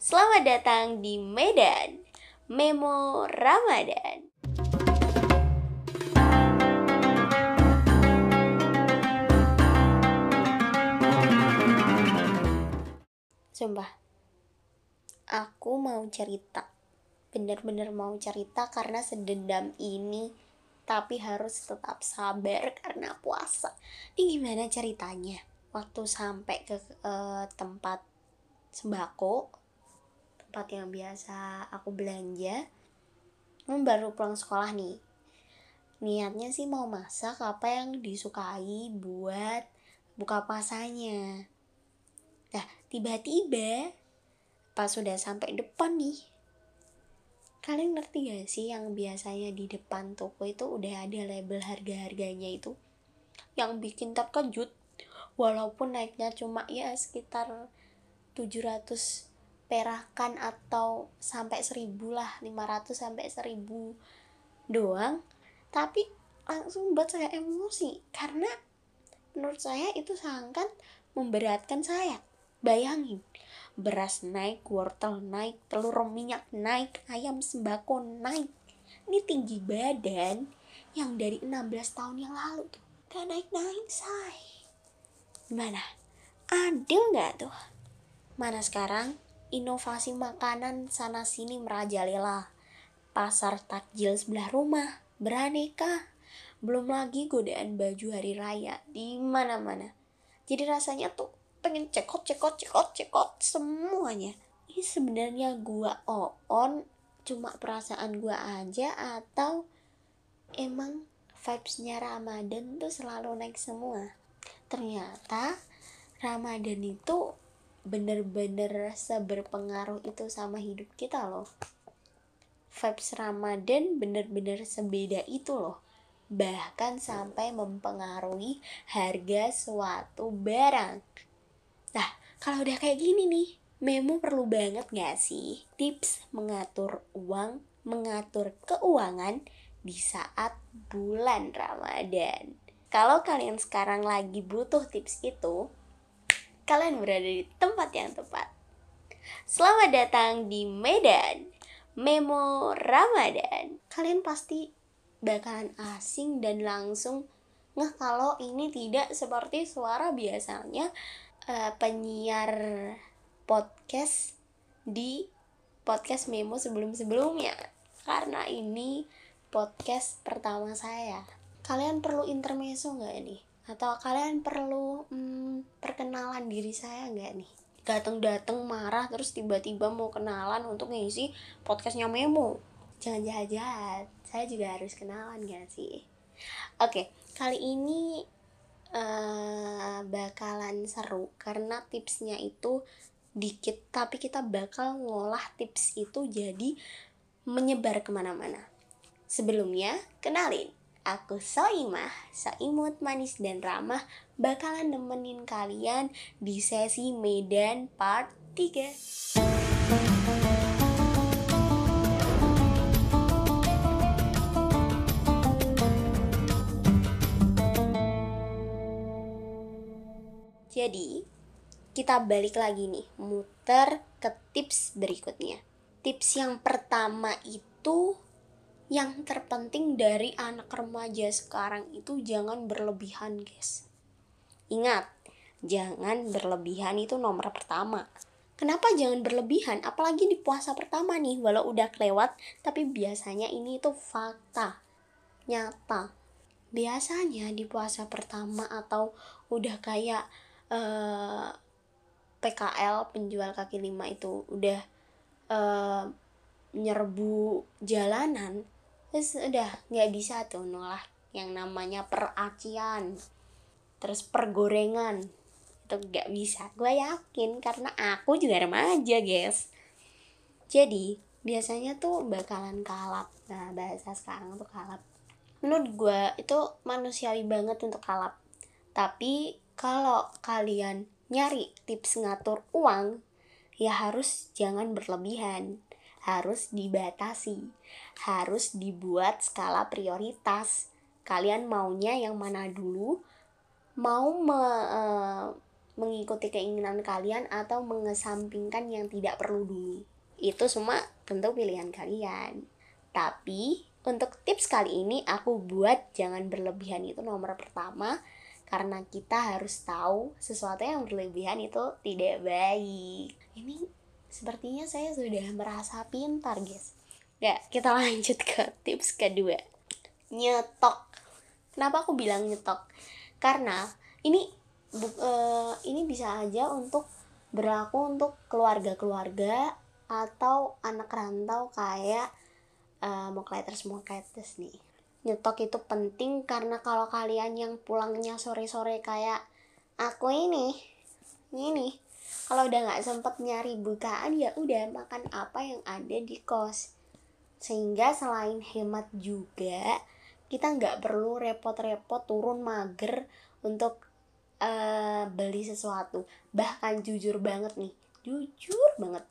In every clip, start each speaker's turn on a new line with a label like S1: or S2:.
S1: Selamat datang di Medan Memo Ramadan. Sumpah, aku mau cerita. Bener-bener mau cerita karena sedendam ini tapi harus tetap sabar karena puasa. Ini gimana ceritanya? Waktu sampai ke uh, tempat sembako, tempat yang biasa aku belanja, hmm, baru pulang sekolah nih. Niatnya sih mau masak apa yang disukai buat buka puasanya. Nah, tiba-tiba pas sudah sampai depan nih, kalian ngerti gak sih yang biasanya di depan toko itu udah ada label harga-harganya itu yang bikin terkejut walaupun naiknya cuma ya sekitar 700 perakan atau sampai 1000 lah 500 sampai 1000 doang tapi langsung buat saya emosi karena menurut saya itu sangat memberatkan saya bayangin beras naik, wortel naik, telur minyak naik, ayam sembako naik. Ini tinggi badan yang dari 16 tahun yang lalu tuh. Gak naik-naik, say. Gimana? Adil nggak tuh? Mana sekarang inovasi makanan sana sini merajalela. Pasar takjil sebelah rumah beraneka. Belum lagi godaan baju hari raya di mana-mana. Jadi rasanya tuh pengen cekot cekot cekot cekot semuanya ini sebenarnya gua on cuma perasaan gua aja atau emang vibesnya Ramadan tuh selalu naik semua ternyata Ramadan itu bener-bener seberpengaruh itu sama hidup kita loh. Vibes Ramadan bener-bener sebeda itu loh. Bahkan sampai mempengaruhi harga suatu barang. Nah, kalau udah kayak gini nih, Memo perlu banget gak sih? Tips mengatur uang, mengatur keuangan di saat bulan Ramadan? Kalau kalian sekarang lagi butuh tips itu, kalian berada di tempat yang tepat. Selamat datang di Medan, Memo Ramadan. Kalian pasti bakalan asing dan langsung ngeh kalau ini tidak seperti suara biasanya uh, penyiar podcast di podcast Memo sebelum-sebelumnya karena ini podcast pertama saya. Kalian perlu intermezzo nggak nih? Atau kalian perlu hmm, perkenalan diri saya nggak nih? Dateng-dateng marah terus tiba-tiba mau kenalan untuk ngisi podcastnya Memo. Jangan jahat-jahat, saya juga harus kenalan gak sih? Oke, kali ini uh, bakalan seru karena tipsnya itu dikit tapi kita bakal ngolah tips itu jadi menyebar ke mana-mana sebelumnya kenalin aku Soimah Soimut manis dan ramah bakalan nemenin kalian di sesi Medan part 3 Jadi, kita balik lagi nih, muter ke tips berikutnya. Tips yang pertama itu yang terpenting dari anak remaja sekarang itu jangan berlebihan, guys. Ingat, jangan berlebihan itu nomor pertama. Kenapa jangan berlebihan? Apalagi di puasa pertama nih, walau udah kelewat, tapi biasanya ini itu fakta nyata. Biasanya di puasa pertama atau udah kayak uh, eh, PKL penjual kaki lima itu udah uh, nyerbu jalanan terus udah nggak bisa tuh nolak yang namanya peracian terus pergorengan. Itu nggak bisa. Gue yakin karena aku juga remaja guys. Jadi biasanya tuh bakalan kalap. Nah bahasa sekarang tuh kalap. Menurut gue itu manusiawi banget untuk kalap. Tapi kalau kalian nyari tips ngatur uang, ya harus jangan berlebihan, harus dibatasi, harus dibuat skala prioritas. Kalian maunya yang mana dulu? Mau me, uh, mengikuti keinginan kalian atau mengesampingkan yang tidak perlu dulu itu semua tentu pilihan kalian tapi untuk tips kali ini aku buat jangan berlebihan itu nomor pertama karena kita harus tahu sesuatu yang berlebihan itu tidak baik ini sepertinya saya sudah merasa pintar guys. Ya kita lanjut ke tips kedua. Nyetok. Kenapa aku bilang nyetok? Karena ini bu, uh, ini bisa aja untuk berlaku untuk keluarga-keluarga atau anak rantau kayak uh, moklaters moklaters nih. Nyetok itu penting karena kalau kalian yang pulangnya sore-sore kayak aku ini ini kalau udah nggak sempet nyari bukaan ya udah makan apa yang ada di kos. Sehingga selain hemat juga kita nggak perlu repot-repot turun mager untuk uh, beli sesuatu. Bahkan jujur banget nih jujur banget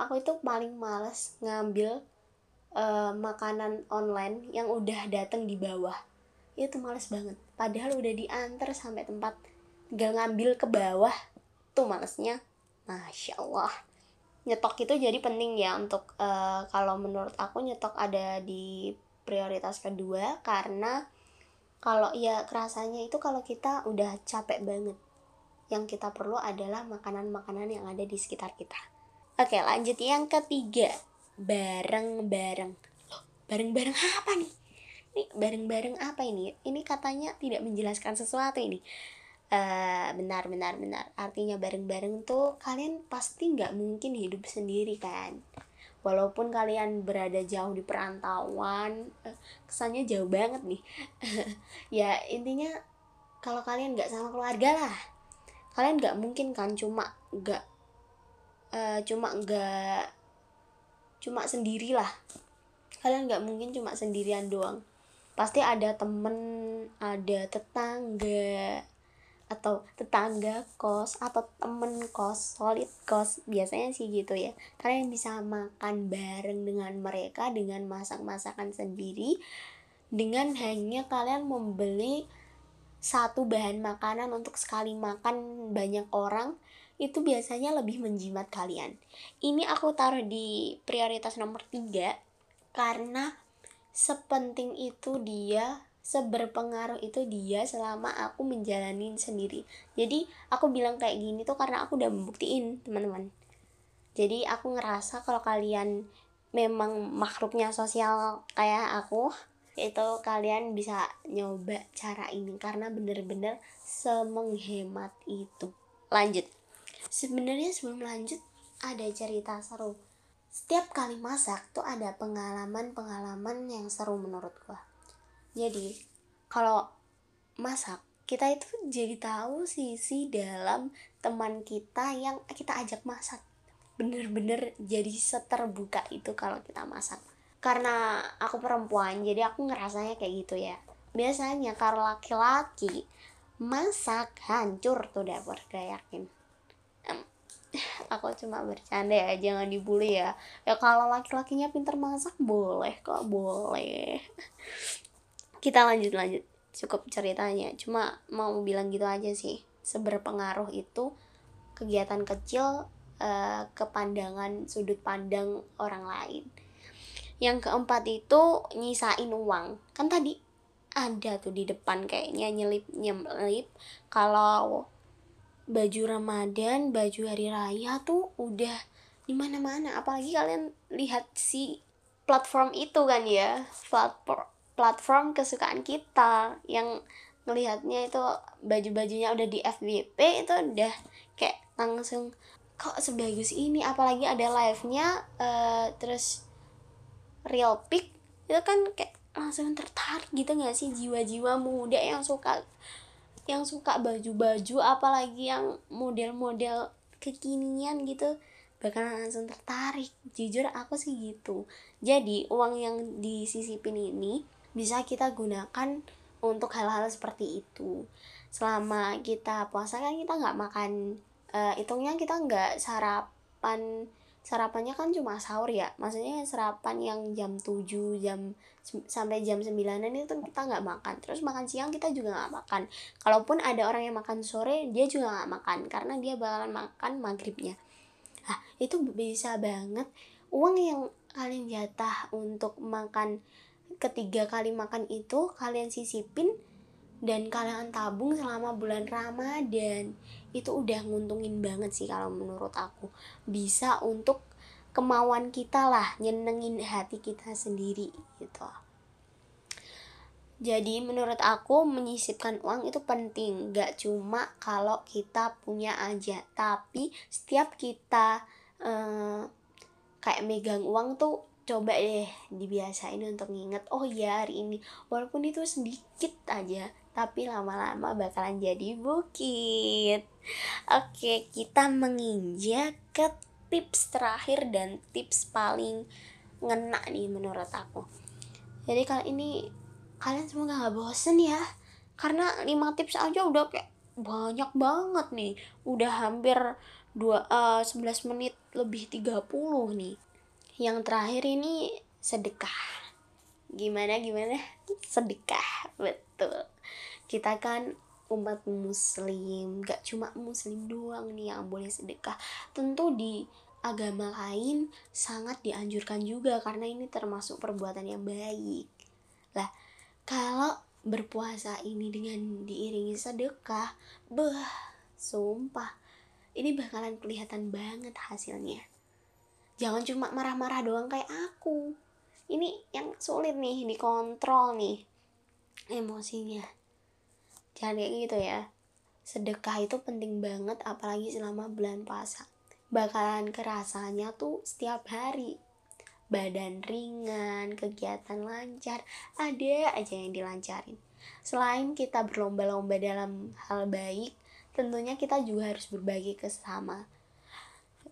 S1: aku itu paling males ngambil uh, makanan online yang udah datang di bawah. Itu males banget. Padahal udah diantar sampai tempat tinggal ngambil ke bawah tuh malesnya. Masya allah. Nyetok itu jadi penting ya untuk uh, kalau menurut aku nyetok ada di prioritas kedua karena kalau ya kerasanya itu kalau kita udah capek banget yang kita perlu adalah makanan-makanan yang ada di sekitar kita. Oke lanjut yang ketiga. Bareng-bareng. Loh bareng-bareng apa nih? Ini bareng-bareng apa ini? Ini katanya tidak menjelaskan sesuatu ini uh, benar benar benar. Artinya bareng-bareng tuh kalian pasti nggak mungkin hidup sendiri kan. Walaupun kalian berada jauh di perantauan uh, kesannya jauh banget nih. Ya intinya kalau kalian nggak sama keluarga lah. Kalian nggak mungkin kan cuma nggak uh, cuma nggak cuma sendirilah kalian nggak mungkin cuma sendirian doang. Pasti ada temen ada tetangga atau tetangga kos atau temen kos solid kos biasanya sih gitu ya kalian bisa makan bareng dengan mereka dengan masak-masakan sendiri dengan hanya kalian membeli satu bahan makanan untuk sekali makan banyak orang itu biasanya lebih menjimat kalian. Ini aku taruh di prioritas nomor 3 karena sepenting itu dia, seberpengaruh itu dia selama aku menjalanin sendiri. Jadi aku bilang kayak gini tuh karena aku udah membuktiin teman-teman. Jadi aku ngerasa kalau kalian memang makhluknya sosial kayak aku, itu kalian bisa nyoba cara ini karena bener-bener semenghemat itu. Lanjut sebenarnya sebelum lanjut ada cerita seru setiap kali masak tuh ada pengalaman-pengalaman yang seru menurut gua jadi kalau masak kita itu jadi tahu sisi dalam teman kita yang kita ajak masak. Bener-bener jadi seterbuka itu kalau kita masak. Karena aku perempuan jadi aku ngerasanya kayak gitu ya. Biasanya kalau laki-laki masak hancur tuh dapur gak yakin. Aku cuma bercanda ya jangan dibully ya. Ya kalau laki-lakinya pinter masak boleh kok boleh kita lanjut lanjut. Cukup ceritanya. Cuma mau bilang gitu aja sih. Seberpengaruh itu kegiatan kecil uh, kepandangan sudut pandang orang lain. Yang keempat itu nyisain uang. Kan tadi ada tuh di depan kayaknya nyelip nyelip kalau baju Ramadan, baju hari raya tuh udah di mana-mana. Apalagi kalian lihat si platform itu kan ya, platform platform kesukaan kita yang ngelihatnya itu baju-bajunya udah di FVP itu udah kayak langsung kok sebagus ini? Apalagi ada live-nya uh, terus real pick itu kan kayak langsung tertarik gitu gak sih jiwa-jiwa muda yang suka yang suka baju-baju apalagi yang model-model kekinian gitu bakalan langsung tertarik. Jujur aku sih gitu. Jadi uang yang disisipin ini bisa kita gunakan untuk hal-hal seperti itu. Selama kita puasa kan kita nggak makan uh, hitungnya kita nggak sarapan. Sarapannya kan cuma sahur ya. Maksudnya sarapan yang jam 7 jam sampai jam 9 itu kita nggak makan. Terus makan siang kita juga nggak makan. Kalaupun ada orang yang makan sore dia juga nggak makan karena dia bakalan makan maghribnya. Ah itu bisa banget. Uang yang kalian jatah untuk makan ketiga kali makan itu kalian sisipin dan kalian tabung selama bulan Ramadan. Itu udah nguntungin banget sih kalau menurut aku. Bisa untuk kemauan kita lah nyenengin hati kita sendiri gitu. Jadi menurut aku menyisipkan uang itu penting. Gak cuma kalau kita punya aja tapi setiap kita eh, kayak megang uang tuh coba deh dibiasain untuk nginget oh ya hari ini. Walaupun itu sedikit aja tapi lama-lama bakalan jadi bukit. Oke kita menginjak ke tips terakhir dan tips paling ngena nih menurut aku. Jadi kali ini kalian semoga gak bosen ya karena 5 tips aja udah kayak banyak banget nih. Udah hampir dua uh, 11 menit lebih 30 nih yang terakhir ini sedekah. Gimana gimana? Sedekah betul. Kita kan umat muslim gak cuma muslim doang nih yang boleh sedekah. Tentu di agama lain sangat dianjurkan juga karena ini termasuk perbuatan yang baik. Lah kalau berpuasa ini dengan diiringi sedekah beh sumpah. Ini bakalan kelihatan banget hasilnya jangan cuma marah-marah doang kayak aku. Ini yang sulit nih dikontrol nih emosinya. Jangan kayak gitu ya. Sedekah itu penting banget apalagi selama bulan puasa. Bakalan kerasanya tuh setiap hari. Badan ringan kegiatan lancar ada aja yang dilancarin. Selain kita berlomba-lomba dalam hal baik tentunya kita juga harus berbagi ke sesama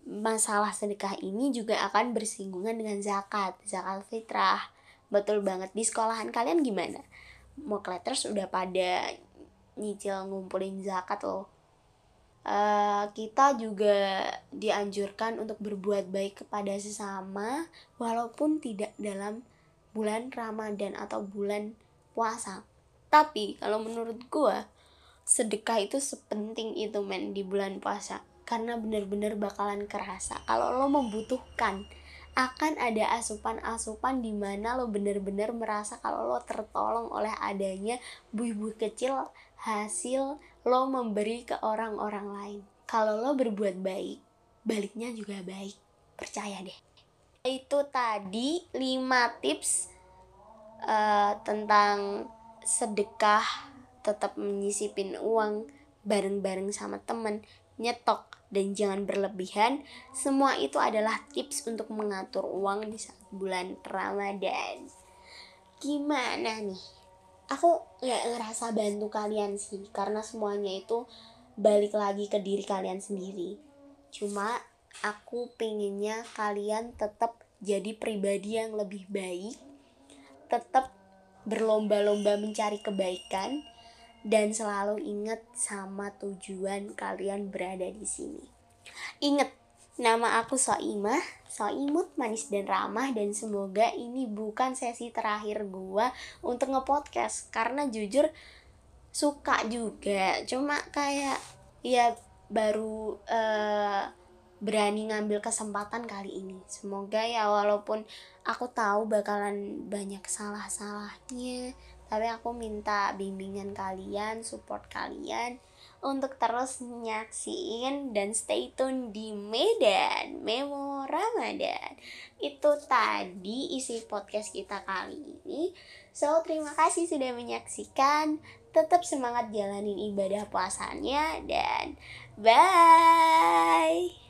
S1: masalah sedekah ini juga akan bersinggungan dengan zakat, zakat fitrah. Betul banget di sekolahan kalian gimana? Mokleters sudah pada nyicil ngumpulin zakat loh. Uh, kita juga dianjurkan untuk berbuat baik kepada sesama walaupun tidak dalam bulan Ramadan atau bulan puasa. Tapi kalau menurut gue sedekah itu sepenting itu men di bulan puasa karena bener-bener bakalan kerasa kalau lo membutuhkan akan ada asupan-asupan di mana lo bener-bener merasa kalau lo tertolong oleh adanya buih-buih kecil hasil lo memberi ke orang-orang lain. Kalau lo berbuat baik, baliknya juga baik. Percaya deh. Itu tadi 5 tips uh, tentang sedekah, tetap menyisipin uang bareng-bareng sama temen, nyetok dan jangan berlebihan. Semua itu adalah tips untuk mengatur uang di saat bulan Ramadan. Gimana nih? Aku nggak ngerasa bantu kalian sih, karena semuanya itu balik lagi ke diri kalian sendiri. Cuma aku pengennya kalian tetap jadi pribadi yang lebih baik, tetap berlomba-lomba mencari kebaikan, dan selalu ingat sama tujuan kalian berada di sini. Ingat, nama aku Soimah, Soimut manis dan ramah dan semoga ini bukan sesi terakhir gua untuk ngepodcast karena jujur suka juga, cuma kayak ya baru uh, berani ngambil kesempatan kali ini. Semoga ya walaupun aku tahu bakalan banyak salah-salahnya, tapi aku minta bimbingan kalian support kalian untuk terus nyaksiin dan stay tune di Medan Memo Ramadan. Itu tadi isi podcast kita kali ini. So terima kasih sudah menyaksikan. Tetap semangat jalanin ibadah puasanya dan bye